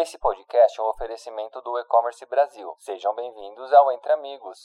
Esse podcast é um oferecimento do E-Commerce Brasil. Sejam bem-vindos ao Entre Amigos.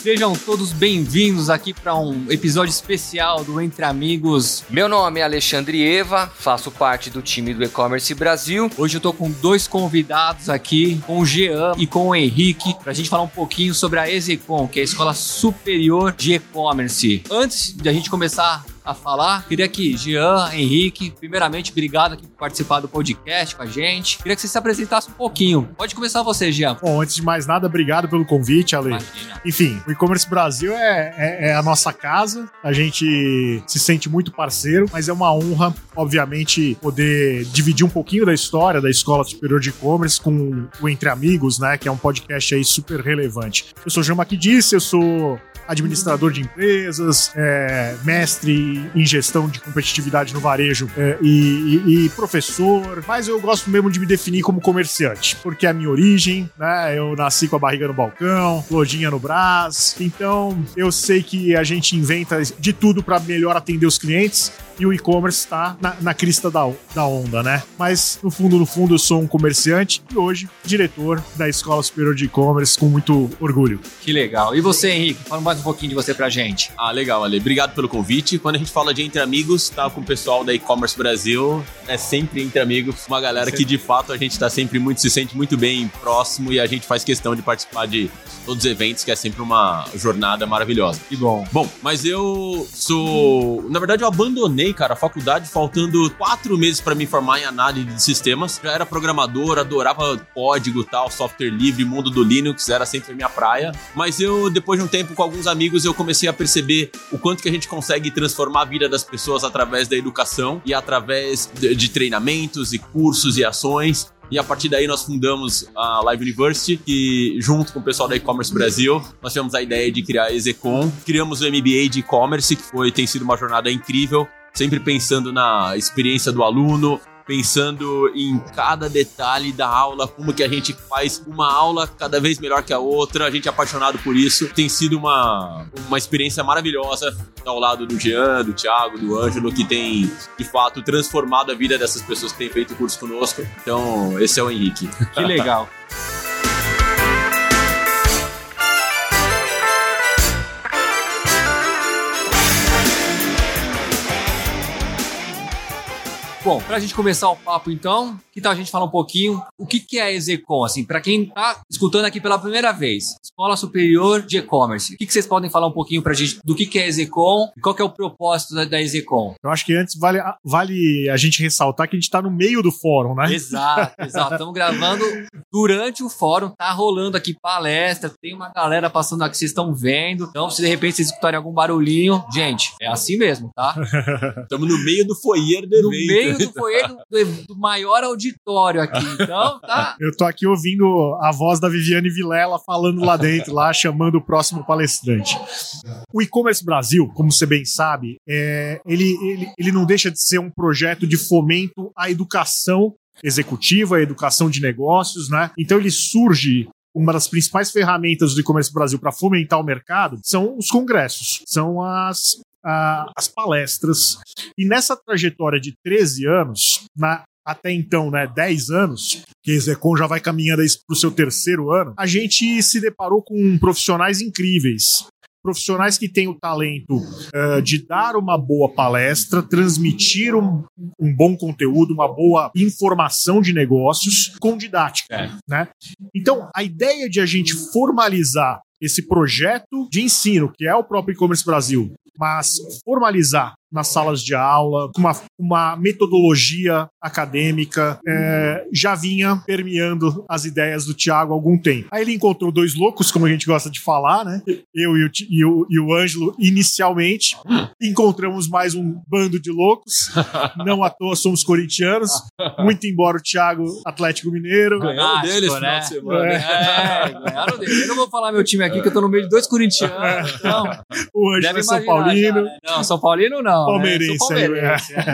Sejam todos bem-vindos aqui para um episódio especial do Entre Amigos. Meu nome é Alexandre Eva, faço parte do time do E-Commerce Brasil. Hoje eu tô com dois convidados aqui, com o Jean e com o Henrique, para a gente falar um pouquinho sobre a Execom, que é a Escola Superior de E-Commerce. Antes de a gente começar a falar. Queria que Jean, Henrique, primeiramente, obrigado aqui por participar do podcast com a gente. Queria que você se apresentasse um pouquinho. Pode começar você, Jean. Bom, antes de mais nada, obrigado pelo convite, Ale. Imagina. Enfim, o e-commerce Brasil é, é, é, a nossa casa. A gente se sente muito parceiro, mas é uma honra, obviamente, poder dividir um pouquinho da história da Escola Superior de E-Commerce com o Entre Amigos, né? Que é um podcast aí super relevante. Eu sou Jean Maquidice, eu sou administrador de empresas, é, mestre em gestão de competitividade no varejo é, e, e, e, professor, mas eu gosto mesmo de me definir como comerciante, porque é a minha origem, né? Eu nasci com a barriga no balcão, lojinha no braço, então eu sei que a gente inventa de tudo para melhor atender os clientes e o e-commerce está na, na, crista da, da onda, né? Mas no fundo, no fundo, eu sou um comerciante e hoje diretor da Escola Superior de E-Commerce com muito orgulho. Que legal. E você, Henrique? Fala um pouquinho de você pra gente. Ah, legal, Ale. Obrigado pelo convite. Quando a gente fala de entre amigos, tá com o pessoal da E-Commerce Brasil, é sempre entre amigos, uma galera que de fato a gente tá sempre muito, se sente muito bem próximo e a gente faz questão de participar de todos os eventos, que é sempre uma jornada maravilhosa. Que bom. Bom, mas eu sou. Na verdade, eu abandonei, cara, a faculdade faltando quatro meses para me formar em análise de sistemas. Já era programador, adorava código tal, software livre, mundo do Linux, era sempre a minha praia. Mas eu, depois de um tempo com alguns amigos, eu comecei a perceber o quanto que a gente consegue transformar a vida das pessoas através da educação e através de treinamentos e cursos e ações. E a partir daí nós fundamos a Live University, que junto com o pessoal da E-Commerce Brasil, nós tivemos a ideia de criar a Execom. Criamos o MBA de E-Commerce, que foi, tem sido uma jornada incrível, sempre pensando na experiência do aluno, pensando em cada detalhe da aula, como que a gente faz uma aula cada vez melhor que a outra. A gente é apaixonado por isso. Tem sido uma, uma experiência maravilhosa ao lado do Jean, do Thiago, do Ângelo, que tem de fato transformado a vida dessas pessoas que têm feito o curso conosco. Então, esse é o Henrique. Que legal. Bom, pra gente começar o papo então, que tal a gente falar um pouquinho o que, que é a Execom, assim, para quem tá escutando aqui pela primeira vez, Escola Superior de E-Commerce. O que, que vocês podem falar um pouquinho pra gente do que, que é a Execom e qual que é o propósito da, da Execom? Eu acho que antes vale, vale a gente ressaltar que a gente tá no meio do fórum, né? Exato, exato. Estamos gravando durante o fórum, tá rolando aqui palestra, tem uma galera passando aqui, vocês estão vendo. Então, se de repente vocês escutarem algum barulhinho, gente, é assim mesmo, tá? Estamos no meio do foyer do No meio do do, do, maior auditório aqui. Então, tá. Eu tô aqui ouvindo a voz da Viviane Vilela falando lá dentro, lá chamando o próximo palestrante. O e-commerce Brasil, como você bem sabe, é, ele, ele, ele não deixa de ser um projeto de fomento à educação executiva, à educação de negócios, né? Então ele surge uma das principais ferramentas do e-commerce Brasil para fomentar o mercado são os congressos, são as as palestras. E nessa trajetória de 13 anos, na, até então, né, 10 anos, que a Execom já vai caminhando para o seu terceiro ano, a gente se deparou com profissionais incríveis. Profissionais que têm o talento uh, de dar uma boa palestra, transmitir um, um, bom conteúdo, uma boa informação de negócios com didática. É. Né? Então, a ideia de a gente formalizar esse projeto de ensino, que é o próprio e-commerce Brasil, mas formalizar nas salas de aula, uma, uma metodologia acadêmica, é, já vinha permeando as ideias do Tiago há algum tempo. Aí ele encontrou dois loucos, como a gente gosta de falar, né? Eu e o, e o, e o Ângelo, inicialmente. Encontramos mais um bando de loucos. Não à toa somos corintianos. Muito embora o Thiago, Atlético Mineiro. Ganharam deles no né? final de semana. É, é ganharam deles. Eu não vou falar meu time aqui, que eu tô no meio de dois corintianos. Então, o Ângelo é São Paulino. Já, né? Não, São Paulino não. Palmeirense. Né? Palmeirense. É.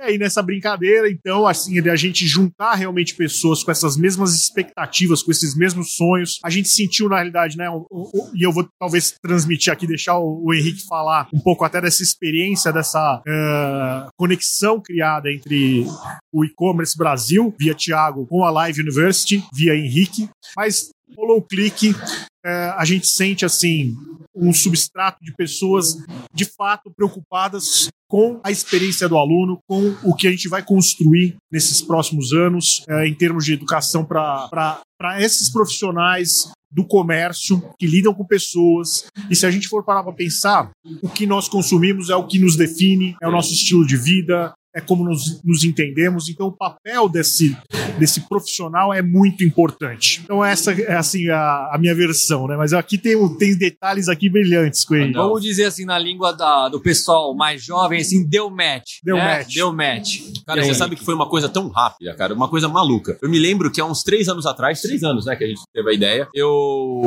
aí, nessa brincadeira, então, assim, a gente juntar realmente pessoas com essas mesmas expectativas, com esses mesmos sonhos, a gente sentiu, na realidade, né? O, o, e eu vou talvez transmitir aqui, deixar o, o, Henrique falar um pouco até dessa experiência, dessa uh, conexão criada entre o e-commerce Brasil, via Thiago, com a Live University, via Henrique. Mas rolou o clique, uh, a gente sente assim um substrato de pessoas de fato preocupadas com a experiência do aluno, com o que a gente vai construir nesses próximos anos é, em termos de educação para esses profissionais do comércio que lidam com pessoas. E se a gente for parar para pensar, o que nós consumimos é o que nos define, é o nosso estilo de vida, é como nos, nos entendemos. Então, o papel desse, desse profissional é muito importante. Então, essa é assim a, a minha versão, né? Mas aqui tem, tem detalhes aqui brilhantes com ele. Vamos dizer assim, na língua da, do pessoal mais jovem, assim, deu match. Deu né? match. Deu match. Cara, você sabe que foi uma coisa tão rápida, cara, uma coisa maluca. Eu me lembro que há uns três anos atrás, três anos, né, que a gente teve a ideia, eu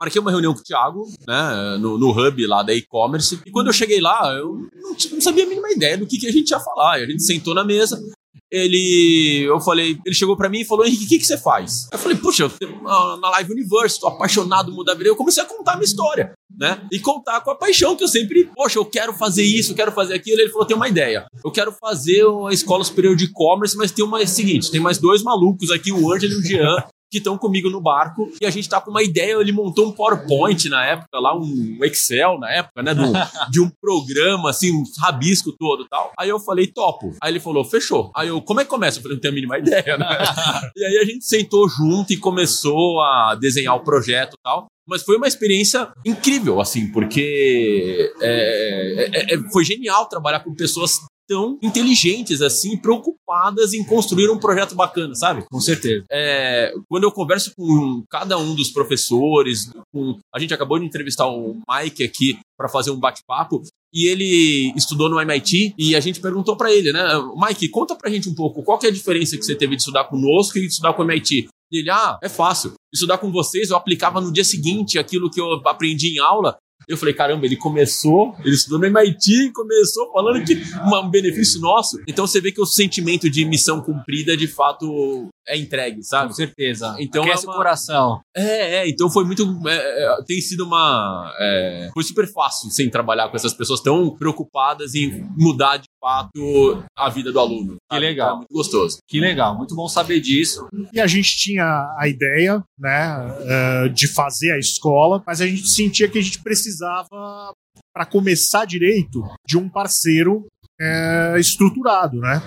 marquei uma reunião com o Thiago, né, no, no hub lá da e-commerce. E quando eu cheguei lá, eu não, sabia a mínima ideia do que, que a gente ia falar. E a gente sentou na mesa. Ele, eu falei, ele chegou para mim e falou: Henrique, o que, que você faz? Eu falei: Puxa, eu na Live Universe, tô apaixonado mudar vida. Eu comecei a contar a minha história, né? E contar com a paixão que eu sempre, poxa, eu quero fazer isso, eu quero fazer aquilo. Ele falou: Tem uma ideia. Eu quero fazer uma escola superior de e-commerce, mas tem uma é seguinte: tem mais dois malucos aqui, o Ângelo e o Jean, que estão comigo no barco e a gente tá com uma ideia. Ele montou um PowerPoint na época, lá um Excel na época, né? Do, de um programa, assim, um rabisco todo tal. Aí eu falei, topo. Aí ele falou, fechou. Aí eu, como é que começa? Eu falei, não tenho a mínima ideia, né? e aí a gente sentou junto e começou a desenhar o projeto e tal. Mas foi uma experiência incrível, assim, porque é, é, é, foi genial trabalhar com pessoas tão inteligentes assim, preocupadas em construir um projeto bacana, sabe? Com certeza. É, quando eu converso com cada um dos professores, com, a gente acabou de entrevistar o Mike aqui para fazer um bate-papo e ele estudou no MIT e a gente perguntou para ele, né, Mike, conta pra gente um pouco qual que é a diferença que você teve de estudar conosco e de estudar com o MIT. E ele, ah, é fácil. Estudar com vocês, eu aplicava no dia seguinte aquilo que eu aprendi em aula eu falei, caramba, ele começou, ele estudou no MIT, começou falando que um benefício nosso. Então você vê que o sentimento de missão cumprida, de fato, é entregue, sabe? Com certeza. Então Aquece é uma... o coração. É, é, então foi muito. É, é, tem sido uma. É, foi super fácil sem trabalhar com essas pessoas tão preocupadas em mudar de fato a vida do aluno. Que legal. Então, muito gostoso. Que legal, muito bom saber disso. E a gente tinha a ideia, né, uh, de fazer a escola, mas a gente sentia que a gente precisava para começar direito de um parceiro é, estruturado, né?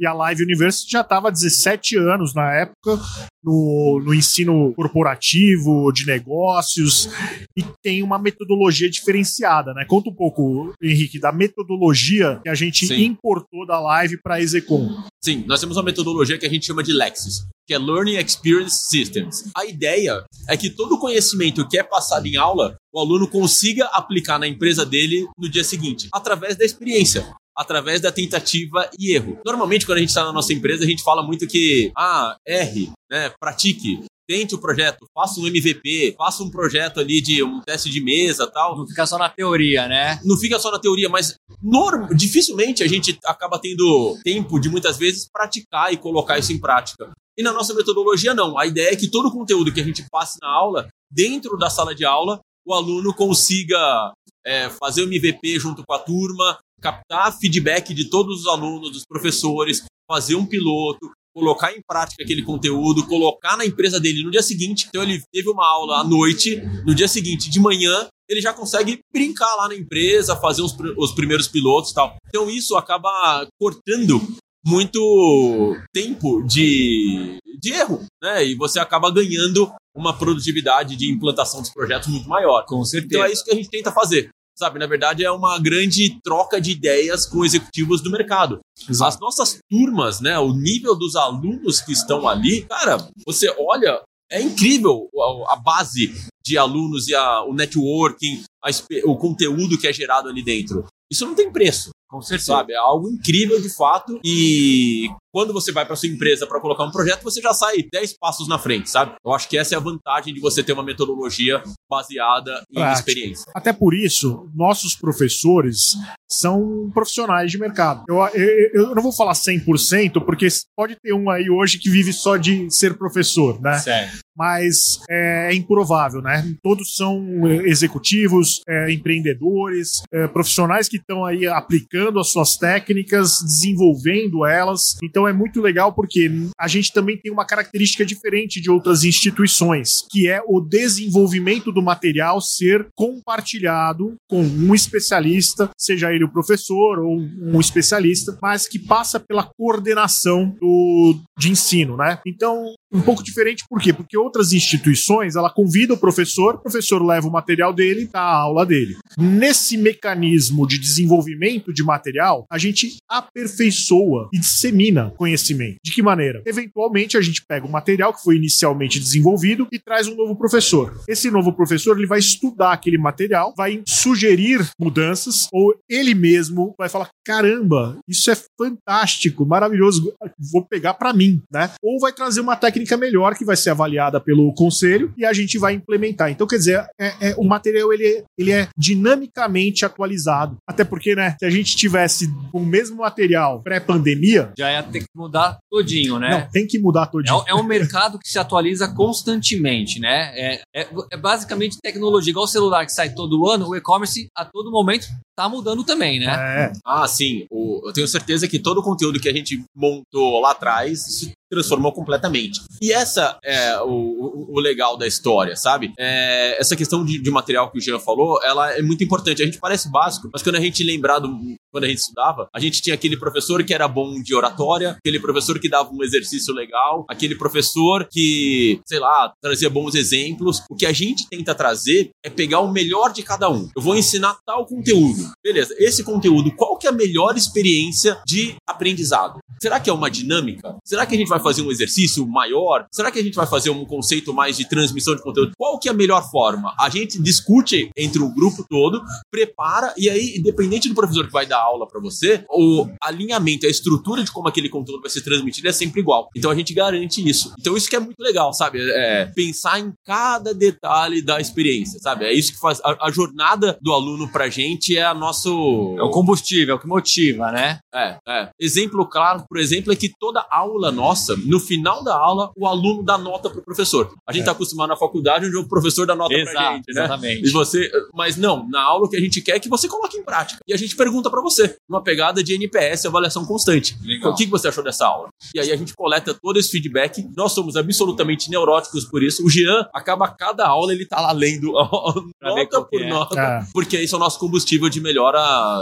E a Live University já estava há 17 anos na época no, no ensino corporativo, de negócios, e tem uma metodologia diferenciada, né? Conta um pouco, Henrique, da metodologia que a gente Sim. importou da Live para a Execom. Sim, nós temos uma metodologia que a gente chama de Lexis, que é Learning Experience Systems. A ideia é que todo o conhecimento que é passado em aula, o aluno consiga aplicar na empresa dele no dia seguinte, através da experiência através da tentativa e erro. Normalmente, quando a gente está na nossa empresa, a gente fala muito que, ah, R, né, pratique, tente o projeto, faça um MVP, faça um projeto ali de um teste de mesa tal. Não fica só na teoria, né? Não fica só na teoria, mas norm, dificilmente a gente acaba tendo tempo de muitas vezes praticar e colocar isso em prática. E na nossa metodologia, não. A ideia é que todo o conteúdo que a gente passe na aula, dentro da sala de aula, o aluno consiga é, fazer o MVP junto com a turma, captar feedback de todos os alunos, dos professores, fazer um piloto, colocar em prática aquele conteúdo, colocar na empresa dele no dia seguinte. Então ele teve uma aula à noite, no dia seguinte, de manhã, ele já consegue brincar lá na empresa, fazer os, os primeiros pilotos e tal. Então isso acaba cortando muito tempo de, de erro, né? E você acaba ganhando uma produtividade de implantação dos projetos muito maior. Com certeza. Então é isso que a gente tenta fazer sabe? Na verdade, é uma grande troca de ideias com executivos do mercado. Exato. As nossas turmas, né? O nível dos alunos que estão ali, cara, você olha, é incrível a, a base de alunos e a, o networking, a, o conteúdo que é gerado ali dentro. Isso não tem preço. Com certeza. Sabe? É algo incrível de fato. E quando você vai para sua empresa para colocar um projeto, você já sai 10 passos na frente, sabe? Eu acho que essa é a vantagem de você ter uma metodologia baseada em Prática. experiência. Até por isso, nossos professores são profissionais de mercado. Eu, eu, eu não vou falar 100%, porque pode ter um aí hoje que vive só de ser professor, né? Certo. Mas é, é improvável, né? Todos são é, executivos, é, empreendedores, é, profissionais que estão aí aplicando as suas técnicas, desenvolvendo elas. Então é muito legal porque a gente também tem uma característica diferente de outras instituições, que é o desenvolvimento do material ser compartilhado com um especialista, seja ele o professor ou um especialista, mas que passa pela coordenação do, de ensino, né? Então, um pouco diferente por quê? Porque outras instituições, ela convida o professor, o professor leva o material dele e dá a aula dele. Nesse mecanismo de desenvolvimento de material, a gente aperfeiçoa e dissemina conhecimento. De que maneira? Eventualmente, a gente pega o material que foi inicialmente desenvolvido e traz um novo professor. Esse novo professor, ele vai estudar aquele material, vai sugerir mudanças, ou ele mesmo vai falar: caramba, isso é fantástico, maravilhoso, vou pegar para mim, né? Ou vai trazer uma técnica melhor que vai ser avaliada pelo conselho e a gente vai implementar. Então, quer dizer, é, é, o material ele, é- ele é dinamicamente atualizado. Até porque, né, se a gente tivesse o mesmo material pré-pandemia, Já ia ter que mudar todinho, né? não, tem que mudar É, todinho. um- é um mercado que se atualiza constantemente, né? É, é- é basicamente tecnologia, igual o celular que sai todo ano, o e-commerce a todo momento tá mudando também, né? É, Ah, sim. O- eu tenho certeza que todo o conteúdo que a gente montou lá atrás se transformou completamente. E essa é o, o- o legal da história, sabe? É, essa questão de, de material que o Jean falou, ela é muito importante. A gente parece básico, mas quando a gente lembrar do, quando a gente estudava, a gente tinha aquele professor que era bom de oratória, aquele professor que dava um exercício legal, aquele professor que, sei lá, trazia bons exemplos. O que a gente tenta trazer é pegar o melhor de cada um. Eu vou ensinar tal conteúdo. Beleza, esse conteúdo, qual que é a melhor experiência de aprendizado? Será que é uma dinâmica? Será que a gente vai fazer um exercício maior? Será que a gente vai fazer um conceito mais de transmissão de conteúdo? Qual que é a melhor forma? A gente discute entre o grupo todo, prepara e aí, independente do professor que vai dar aula para você, o alinhamento, a estrutura de como aquele conteúdo vai ser transmitido é sempre igual. Então a gente garante isso. Então isso que é muito legal, sabe? É pensar em cada detalhe da experiência, sabe? É isso que faz a, a jornada do aluno pra gente é a nosso É o combustível, é o que motiva, né? é, é. Exemplo claro, por exemplo, é que toda aula nossa, no final da aula, o aluno dá nota pro professor. A gente É. tá acostumado na faculdade onde o professor dá nota pra Exato, gente, né? exatamente. E você, mas não, na aula o que a gente quer é que você coloque em prática. E a gente pergunta pra você, numa pegada de NPS, avaliação constante. Legal. O que você achou dessa aula? E aí a gente coleta todo esse feedback. Nós somos absolutamente neuróticos por isso. O Jean acaba cada aula ele tá lá lendo nota por é. nota, É. porque esse é o nosso combustível de melhora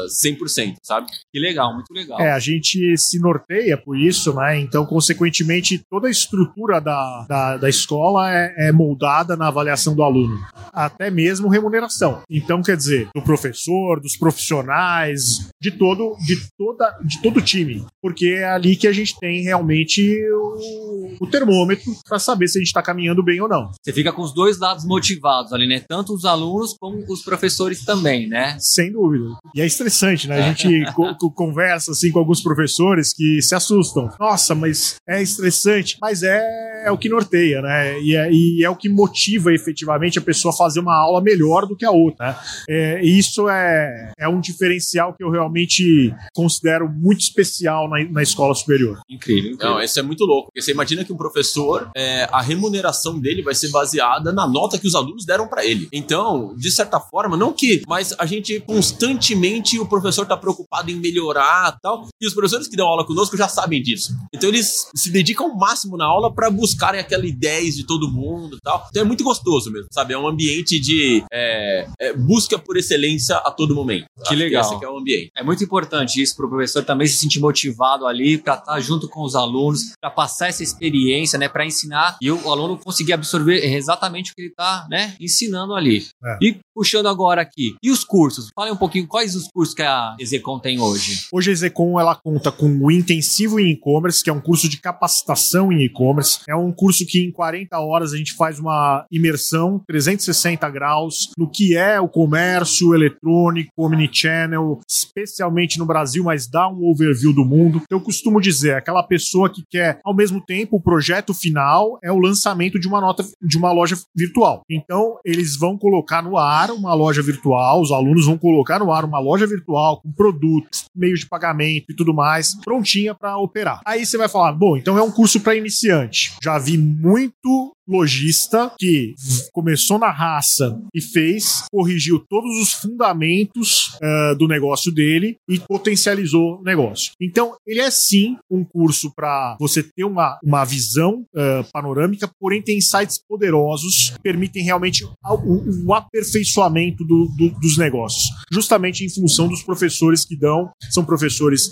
100%, sabe? Que legal, muito legal. É, a gente se norteia por isso, né? Então, consequentemente, toda a estrutura da, da, da escola é, é moldada na avaliação do aluno, até mesmo remuneração. Então, quer dizer, do professor, dos profissionais, de todo, de toda, de todo time, porque é ali que a gente tem realmente o, o termômetro para saber se a gente está caminhando bem ou não. Você fica com os dois lados motivados ali, né? Tanto os alunos como os professores também, né? Sem dúvida. E é estressante, né? A gente co- co- conversa assim com alguns professores que se assustam. Nossa, mas é estressante. Mas é, é o que norteia, né? E é, e é o que motiva efetivamente a pessoa a fazer uma aula melhor do que a outra. Né? É, isso é, é um diferencial que eu realmente considero muito especial na, na escola superior. Incrível, incrível. Não, isso é muito louco. Porque você imagina que um professor, é, a remuneração dele vai ser baseada na nota que os alunos deram pra ele. Então, de certa forma, não que, mas a gente constantemente o professor tá preocupado em melhorar tal. E os professores que dão aula conosco já sabem disso. Então eles se dedicam ao máximo na aula pra buscarem aquela 10 de todo mundo tal. Então é muito gostoso mesmo, sabe? É um ambiente de é, é, busca por excelência a todo momento. Acho legal. esse que é o ambiente. É muito importante isso para o professor também se sentir motivado ali para estar junto com os alunos, para passar essa experiência, né, para ensinar e o aluno conseguir absorver exatamente o que ele está, né, ensinando ali. É. E puxando agora aqui. E os cursos? Fale um pouquinho quais os cursos que a Execom tem hoje. Hoje a Execom ela conta com o Intensivo em E-Commerce, que é um curso de capacitação em e-commerce. É um curso que em 40 horas a gente faz uma imersão 360 graus no que é o comércio eletrônico, omnichannel, especialmente no Brasil, mas dá um overview do mundo. Eu costumo dizer, aquela pessoa que quer ao mesmo tempo o projeto final é o lançamento de uma nota de uma loja virtual. Então, eles vão colocar no ar uma loja virtual, os alunos vão colocar no ar uma loja virtual com produtos, meios de pagamento e tudo mais, prontinha para operar. Aí você vai falar, bom, então é um curso para iniciante. Já vi muito lojista que começou na raça e fez, corrigiu todos os fundamentos uh, do negócio dele e potencializou o negócio. Então, ele é sim um curso para você ter uma, uma visão uh, panorâmica, porém tem insights poderosos que permitem realmente o, o aperfeiçoamento do, do, dos negócios, justamente em função dos professores que dão, são professores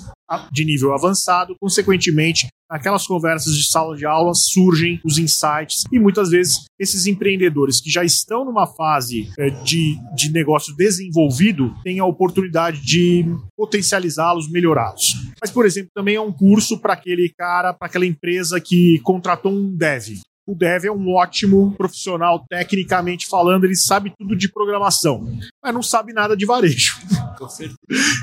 de nível avançado, consequentemente, naquelas conversas de sala de aula surgem os insights e muitas vezes esses empreendedores que já estão numa fase é, de, de negócio desenvolvido têm a oportunidade de potencializá-los, melhorá-los. Mas, por exemplo, também é um curso para aquele cara, para aquela empresa que contratou um dev o dev é um ótimo profissional, tecnicamente falando, ele sabe tudo de programação, mas não sabe nada de varejo.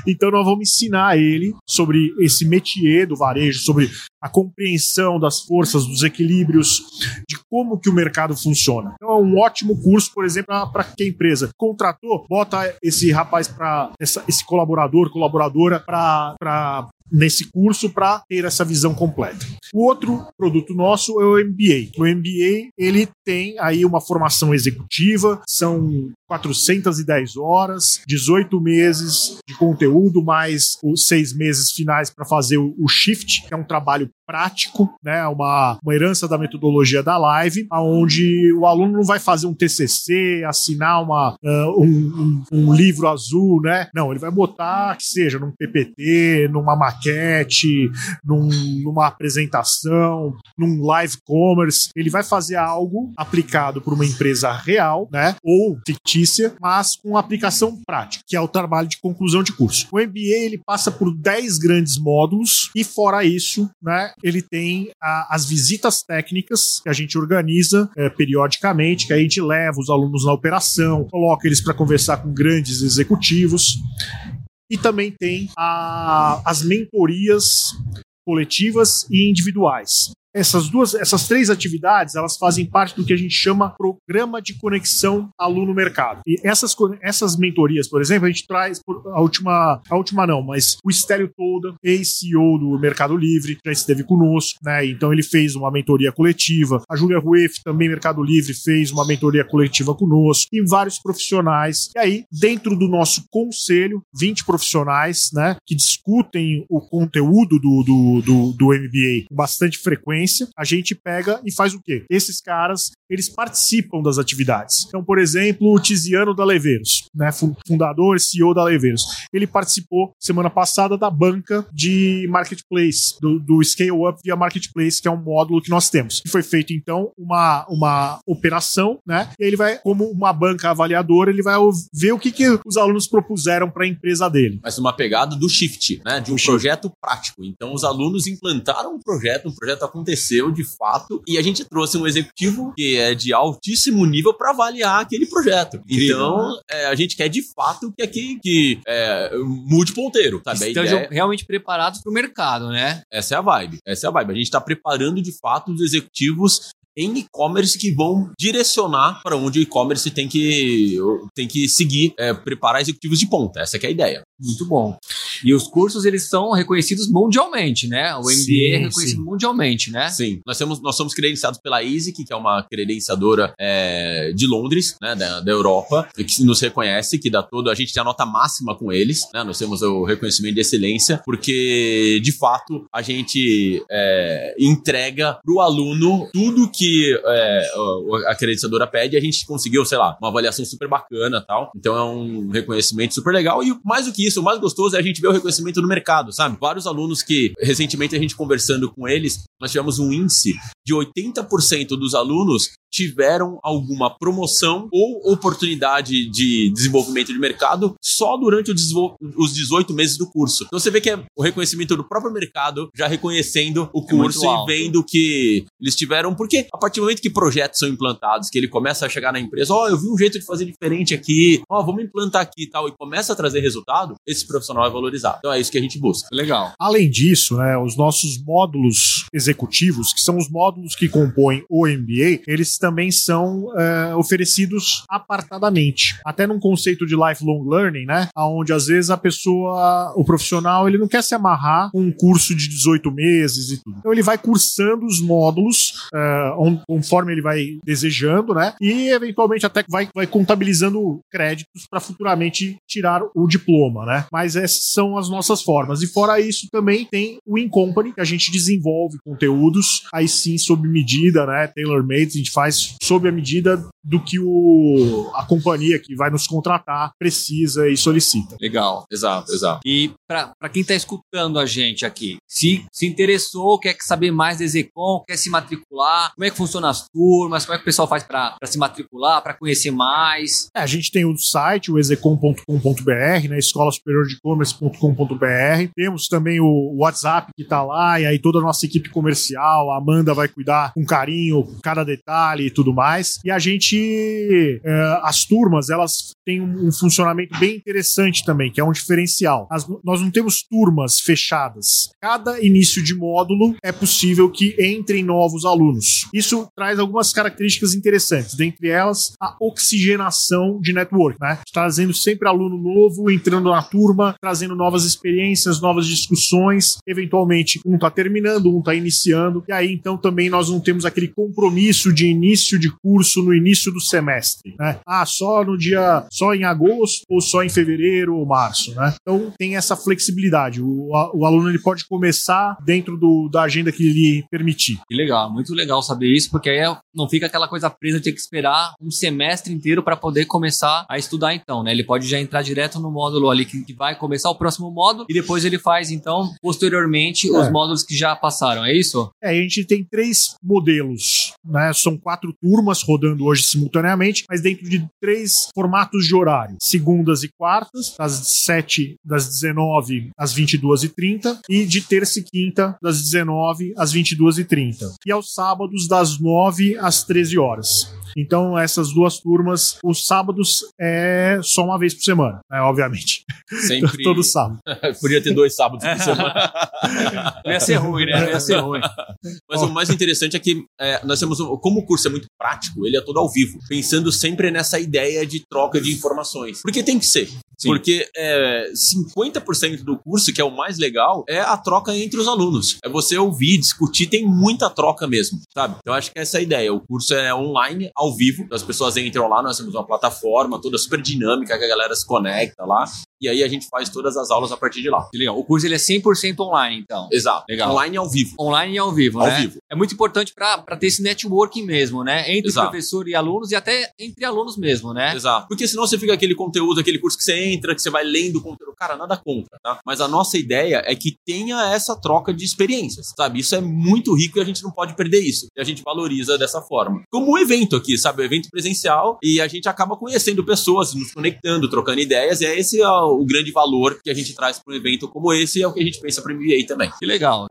Então nós vamos ensinar ele sobre esse métier do varejo, sobre a compreensão das forças, dos equilíbrios, de como que o mercado funciona. Então é um ótimo curso, por exemplo, para que a empresa contratou, bota esse rapaz para esse colaborador, colaboradora para nesse curso para ter essa visão completa. O outro produto nosso é o MBA. O MBA ele tem aí uma formação executiva, são 410 horas, 18 meses de conteúdo, mais os seis meses finais para fazer o, shift, que é um trabalho prático, né, uma, uma herança da metodologia da live, onde o aluno não vai fazer um TCC, assinar uma, uh, um, um, um, livro azul, né? Não, ele vai botar que seja num PPT, numa maquete, num, numa apresentação, num live commerce. Ele vai fazer algo aplicado por uma empresa real, né? Ou fictícia, mas com aplicação prática, que é o trabalho de conclusão de curso. O MBA ele passa por 10 grandes módulos e fora isso, né? Ele tem a, as visitas técnicas que a gente organiza é, periodicamente, que a gente leva os alunos na operação, coloca eles para conversar com grandes executivos. E também tem a, as mentorias coletivas e individuais. Essas duas, essas três atividades, elas fazem parte do que a gente chama programa de conexão aluno-mercado. E essas, essas mentorias, por exemplo, a gente traz a última, a última não, mas o Estélio Tolda, ex-CEO do Mercado Livre, já esteve conosco, né? Então ele fez uma mentoria coletiva. A Júlia Rueff, também Mercado Livre, fez uma mentoria coletiva conosco. E vários profissionais. E aí, dentro do nosso conselho, 20 profissionais, né? Que discutem o conteúdo do, do, do, do MBA com bastante frequência a gente pega e faz o quê? Esses caras, eles participam das atividades. Então, por exemplo, o Tiziano da Leveiros, né, fundador e CEO da Leveiros, ele participou semana passada da banca de marketplace, do, do Scale Up via Marketplace, que é um módulo que nós temos. E foi feito, então, uma, uma operação, né? E ele vai, como uma banca avaliadora, ele vai ver o que, que os alunos propuseram para a empresa dele. Mas uma pegada do Shift, né? De um projeto prático. Então, os alunos implantaram um projeto, um projeto aconteceu aconteceu de fato e a gente trouxe um executivo que é de altíssimo nível para avaliar aquele projeto. Incrível, então, né? é, a gente quer de fato que aqui que é, mude ponteiro, sabe? Estejam ideia... realmente preparados para o mercado, né? Essa é a vibe. Essa é a vibe. A gente está preparando de fato os executivos em e-commerce que vão direcionar para onde o e-commerce tem que, tem que seguir, é, preparar executivos de ponta. Essa é a ideia. Muito bom. E os cursos, eles são reconhecidos mundialmente, né? O MBA sim, é reconhecido sim. mundialmente, né? Sim. Nós, temos, nós somos credenciados pela ASIC, que é uma credenciadora é, de Londres, né? Da, da Europa, que nos reconhece, que dá todo... A gente tem a nota máxima com eles, né? Nós temos o reconhecimento de excelência, porque, de fato, a gente é, entrega para o aluno tudo que é, a credenciadora pede a gente conseguiu, sei lá, uma avaliação super bacana tal. Então é um reconhecimento super legal. E mais do que isso, o mais gostoso é a gente ver o reconhecimento no mercado, sabe? Vários alunos que, recentemente, a gente conversando com eles, nós tivemos um índice de 80% dos alunos tiveram alguma promoção ou oportunidade de desenvolvimento de mercado só durante os 18 meses do curso. Então você vê que é o reconhecimento do próprio mercado já reconhecendo o é curso é e vendo que eles tiveram. Porque a partir do momento que projetos são implantados, que ele começa a chegar na empresa, ó, oh, eu vi um jeito de fazer diferente aqui, ó, oh, vamos implantar aqui e tal, e começa a trazer resultado, esse profissional é valorizado. Então é isso que a gente busca. Legal. Além disso, né, os nossos módulos executivos, que são os módulos que compõem o MBA, eles também são é, oferecidos apartadamente. Até num conceito de lifelong learning, né? Onde às vezes a pessoa, o profissional, ele não quer se amarrar com um curso de 18 meses e tudo. Então ele vai cursando os módulos é, conforme ele vai desejando, né? E eventualmente até vai, vai contabilizando créditos para futuramente tirar o diploma, né? Mas essas são as nossas formas. E fora isso, também tem o In-Company, que a gente desenvolve conteúdos, aí sim, sob medida, né? Tailor-made, a gente faz sob a medida do que o, a companhia que vai nos contratar precisa e solicita. Legal, exato, exato. E para quem está escutando a gente aqui, se se interessou, quer saber mais da Execom, quer se matricular, como é que funciona as turmas, como é que o pessoal faz para se matricular, para conhecer mais? É, a gente tem o site, o execom.com.br, né, escola superior de commerce.com.br. Temos também o WhatsApp que está lá, e aí toda a nossa equipe comercial, a Amanda vai cuidar com carinho, cada detalhe e tudo mais. E a gente, é, as turmas, elas têm um, um, funcionamento bem interessante também, que é um diferencial. As, nós não temos turmas fechadas. Cada início de módulo é possível que entrem novos alunos. Isso traz algumas características interessantes, dentre elas a oxigenação de network, né? Trazendo sempre aluno novo, entrando na turma, trazendo novas experiências, novas discussões. Eventualmente, um está terminando, um está iniciando, e aí então também nós não temos aquele compromisso de início de curso no início do semestre, né? Ah, só no dia, só em agosto ou só em fevereiro ou março, né? Então tem essa flexibilidade. O, o aluno ele pode começar dentro do, da agenda que lhe permitir. Que legal, muito legal saber isso, porque aí não fica aquela coisa presa de ter que esperar um semestre inteiro para poder começar a estudar então, né? Ele pode já entrar direto no módulo ali que, que vai começar o próximo módulo e depois ele faz então posteriormente é. os módulos que já passaram, é isso? É, a gente tem três modelos, né? São quatro turmas rodando hoje simultaneamente, mas dentro de três formatos de horário: segundas e quartas, das 7 das 19 às 22 e 30 e de terça e quinta das 19 às 22 e 30 e aos sábados das 9 às 13 horas. Então, essas duas turmas, os sábados é só uma vez por semana, né, obviamente. Sempre. Todo sábado. Podia ter dois sábados por semana. Não ia ser ruim, né? Não ia ser ruim. Mas o mais interessante é que é, nós temos, como o curso é muito prático, ele é todo ao vivo, pensando sempre nessa ideia de troca de informações. Porque tem que ser. Sim. Porque é, 50% do curso, que é o mais legal, é a troca entre os alunos. É você ouvir, discutir, tem muita troca mesmo, sabe? Então, acho que essa é a ideia. O curso é online, ao vivo. As pessoas entram lá, nós temos uma plataforma toda super dinâmica que a galera se conecta lá. E aí a gente faz todas as aulas a partir de lá. Legal. O curso ele é 100% online, então. Exato. Legal. Online e ao vivo. Online e ao vivo, ao né? vivo. É muito importante para ter esse networking mesmo, né? Entre Exato. professor e alunos e até entre alunos mesmo, né? Exato. Porque senão você fica aquele conteúdo, aquele curso que você entra, que você vai lendo o conteúdo. Cara, nada contra, tá? Mas a nossa ideia é que tenha essa troca de experiências, sabe? Isso é muito rico e a gente não pode perder isso. E a gente valoriza dessa forma. Como um evento aqui, sabe? Um evento presencial e a gente acaba conhecendo pessoas, nos conectando, trocando ideias. E é esse o grande valor que a gente traz para um evento como esse e é o que a gente pensa para o MBA também. Que legal.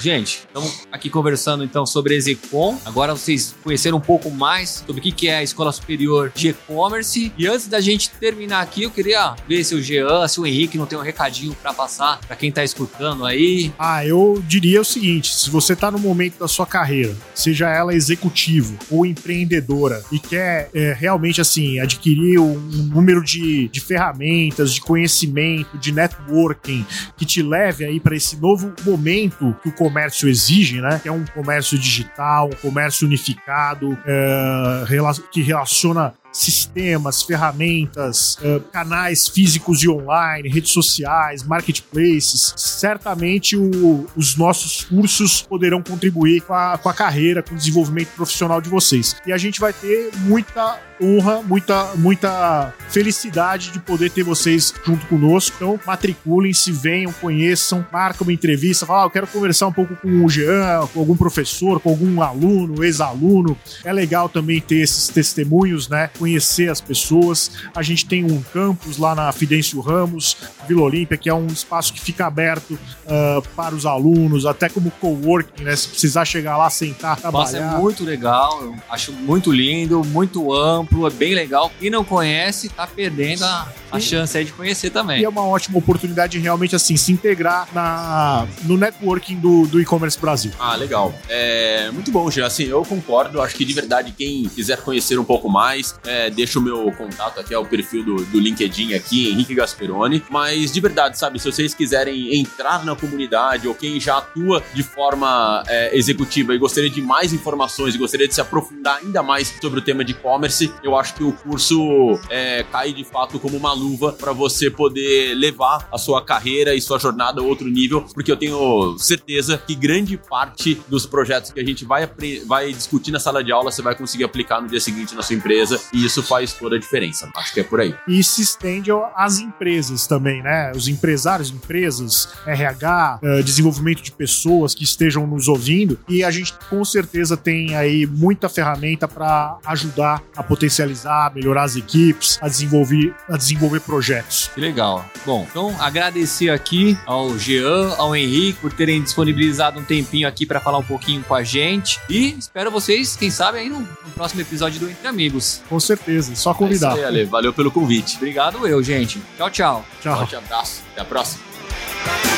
Gente, estamos aqui conversando então sobre a. Agora vocês conheceram um pouco mais sobre o que é a Escola Superior de E-Commerce. E antes da gente terminar aqui, eu queria ver se o Jean, se o Henrique não tem um recadinho para passar para quem está escutando aí. Ah, eu diria o seguinte: se você está no momento da sua carreira, seja ela executivo ou empreendedora, e quer é, realmente assim adquirir um número de, de ferramentas, de conhecimento, de networking que te leve aí para esse novo momento que o comércio exige, né? Que é um comércio digital, um comércio unificado, é, que relaciona sistemas, ferramentas, uh, canais físicos e online, redes sociais, marketplaces, certamente o, os nossos cursos poderão contribuir com a, com a carreira, com o desenvolvimento profissional de vocês. E a gente vai ter muita honra, muita, muita felicidade de poder ter vocês junto conosco. Então, matriculem-se, venham, conheçam, marcam uma entrevista, falam, ah, eu quero conversar um pouco com o Jean, com algum professor, com algum aluno, ex-aluno. É legal também ter esses testemunhos, né? Conhecer as pessoas. A gente tem um campus lá na Fidêncio Ramos, Vila Olímpia, que é um espaço que fica aberto uh, para os alunos, até como coworking, né? Se precisar chegar lá, sentar, trabalhar. Nossa, é muito legal, eu acho muito lindo, muito amplo é bem legal. Quem não conhece, tá perdendo a, a chance aí de conhecer também. E é uma ótima oportunidade de realmente assim se integrar na, no networking do, do e-commerce Brasil. Ah, legal. É muito bom, Jean. Assim, eu concordo. Acho que de verdade, quem quiser conhecer um pouco mais, é, deixa o meu contato aqui, é o perfil do, do LinkedIn aqui, Henrique Gasperoni. Mas de verdade, sabe, se vocês quiserem entrar na comunidade ou quem já atua de forma é, executiva e gostaria de mais informações e gostaria de se aprofundar ainda mais sobre o tema de e-commerce, eu acho que o curso é, cai de fato como uma luva para você poder levar a sua carreira e sua jornada a outro nível, porque eu tenho certeza que grande parte dos projetos que a gente vai, vai discutir na sala de aula você vai conseguir aplicar no dia seguinte na sua empresa e isso faz toda a diferença. Acho que é por aí. E se estende às empresas também, né? Os empresários, empresas, RH, eh, desenvolvimento de pessoas que estejam nos ouvindo e a gente com certeza tem aí muita ferramenta para ajudar a potencializar potencializar, melhorar as equipes, a desenvolver, a desenvolver projetos. Que legal. Bom, então agradecer aqui ao Jean, ao Henrique por terem disponibilizado um tempinho aqui para falar um pouquinho com a gente e espero vocês, quem sabe, aí no, no próximo episódio do Entre Amigos. Com certeza, só convidar. É aí, Ale. Valeu pelo convite. Obrigado eu, gente. Tchau, tchau. Tchau. Forte abraço. Até a próxima.